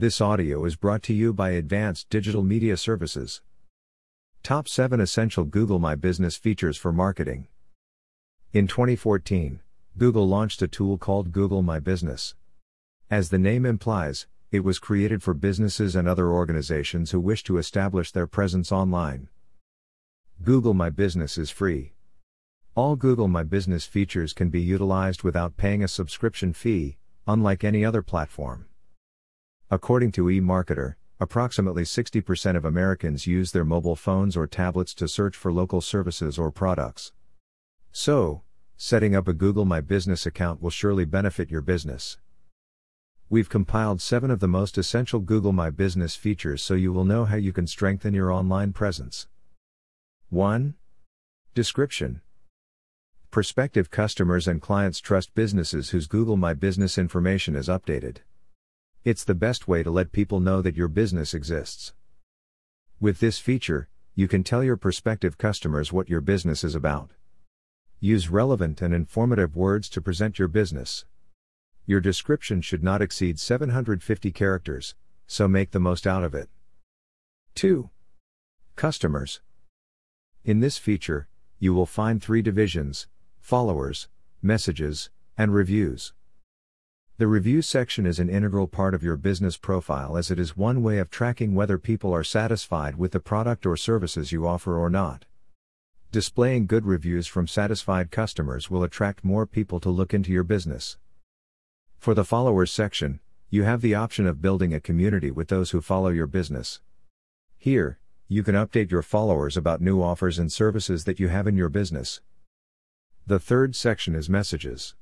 This audio is brought to you by Advanced Digital Media Services. Top 7 Essential Google My Business Features for Marketing. In 2014, Google launched a tool called Google My Business. As the name implies, it was created for businesses and other organizations who wish to establish their presence online. Google My Business is free. All Google My Business features can be utilized without paying a subscription fee, unlike any other platform. According to eMarketer, approximately 60% of Americans use their mobile phones or tablets to search for local services or products. So, setting up a Google My Business account will surely benefit your business. We've compiled 7 of the most essential Google My Business features so you will know how you can strengthen your online presence. 1. Description Prospective customers and clients trust businesses whose Google My Business information is updated. It's the best way to let people know that your business exists. With this feature, you can tell your prospective customers what your business is about. Use relevant and informative words to present your business. Your description should not exceed 750 characters, so make the most out of it. 2. Customers. In this feature, you will find three divisions followers, messages, and reviews. The review section is an integral part of your business profile as it is one way of tracking whether people are satisfied with the product or services you offer or not. Displaying good reviews from satisfied customers will attract more people to look into your business. For the followers section, you have the option of building a community with those who follow your business. Here, you can update your followers about new offers and services that you have in your business. The third section is messages.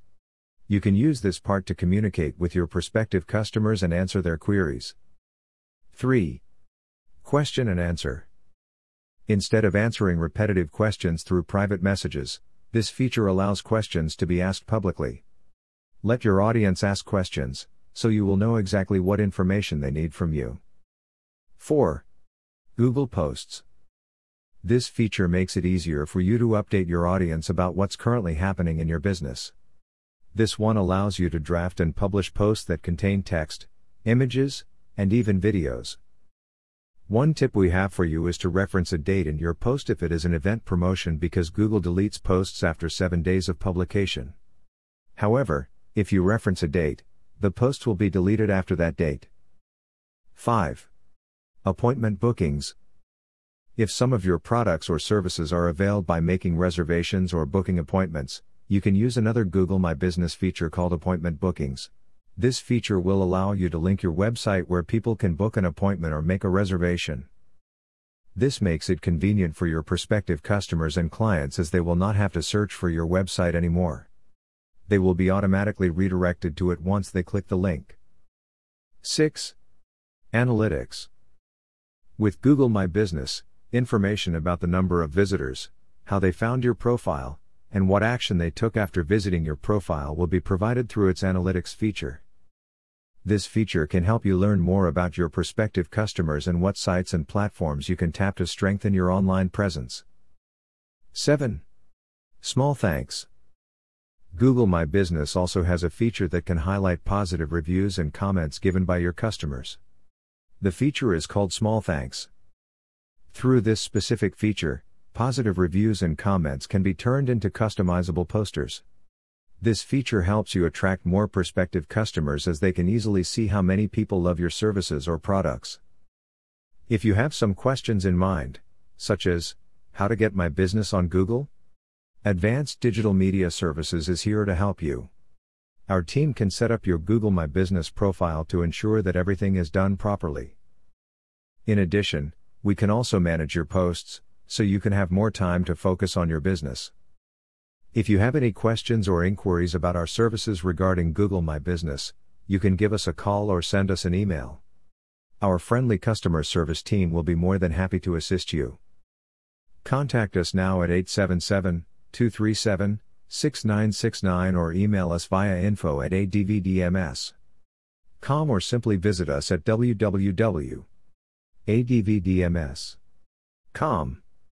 You can use this part to communicate with your prospective customers and answer their queries. 3. Question and answer. Instead of answering repetitive questions through private messages, this feature allows questions to be asked publicly. Let your audience ask questions, so you will know exactly what information they need from you. 4. Google Posts. This feature makes it easier for you to update your audience about what's currently happening in your business. This one allows you to draft and publish posts that contain text, images, and even videos. One tip we have for you is to reference a date in your post if it is an event promotion because Google deletes posts after 7 days of publication. However, if you reference a date, the post will be deleted after that date. 5. Appointment bookings, if some of your products or services are availed by making reservations or booking appointments, you can use another Google My Business feature called Appointment Bookings. This feature will allow you to link your website where people can book an appointment or make a reservation. This makes it convenient for your prospective customers and clients as they will not have to search for your website anymore. They will be automatically redirected to it once they click the link. 6. Analytics. With Google My Business, Information about the number of visitors, how they found your profile, and what action they took after visiting your profile will be provided through its analytics feature. This feature can help you learn more about your prospective customers and what sites and platforms you can tap to strengthen your online presence. 7. Small thanks. Google My Business also has a feature that can highlight positive reviews and comments given by your customers. The feature is called Small Thanks. Through this specific feature, positive reviews and comments can be turned into customizable posters. This feature helps you attract more prospective customers as they can easily see how many people love your services or products. If you have some questions in mind, such as, how to get my business on Google? Advanced Digital Media Services is here to help you. Our team can set up your Google My Business profile to ensure that everything is done properly. In addition, we can also manage your posts, so you can have more time to focus on your business. If you have any questions or inquiries about our services regarding Google My Business, you can give us a call or send us an email. Our friendly customer service team will be more than happy to assist you. Contact us now at 877 237 6969 or email us via info at advdms.com or simply visit us at www advdms.com.